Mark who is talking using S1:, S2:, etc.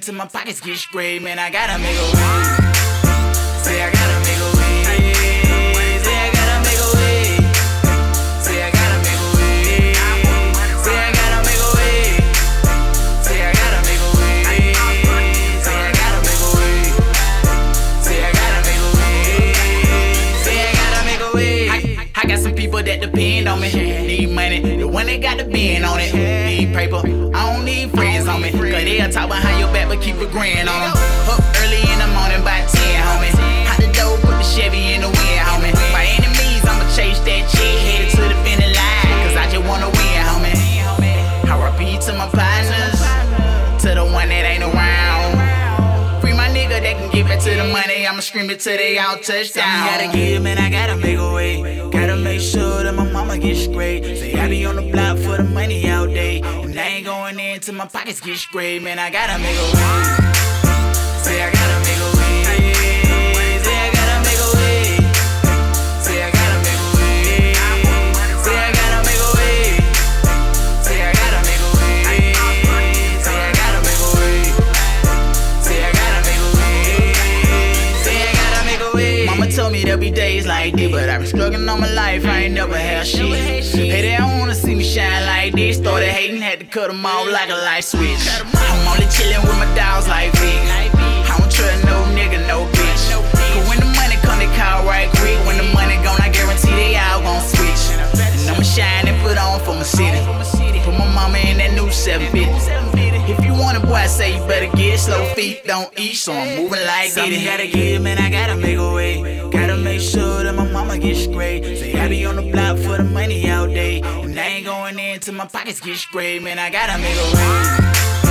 S1: until my pockets get sprayed, man. I gotta make a way. Say I gotta make a way. that depend on me. Need money, the one that got the bend on it. Need paper, I don't need friends on me. Cause they'll talk behind your back, but keep a grin on them. Up early in the morning by 10, homie. Hot the dough, put the Chevy in the wind, homie. By any means, I'ma chase that chick, headed to the finish line. Cause I just wanna win, homie. RP to my partners, to the one that ain't around. Free my nigga that can give it to the money. I'ma scream it till they all touchdown.
S2: I gotta give, man, I gotta make a way. Gotta make sure that my mama gets straight. Say I be on the block for the money my pockets get sprayed, man, I gotta make a way. Say I gotta make a way.
S1: Days like this, but I've been struggling all my life. I ain't never had shit. Hey, they don't wanna see me shine like this. Started hating, had to cut them off like a light switch. I'm only chillin' with my dogs like Vick. I don't trust no nigga, no bitch. But when the money come, they call right quick. When the money gone, I guarantee they all gon' switch. And I'ma shine and put on for my city. Put my mama in that new 750. If you want it, boy, I say you better get slow feet, don't eat, so I'm moving like
S2: Something
S1: Diddy.
S2: gotta give, man, I gotta make a way. On the block for the money all day. And I ain't going in till my pockets get sprayed, man, I gotta make a way.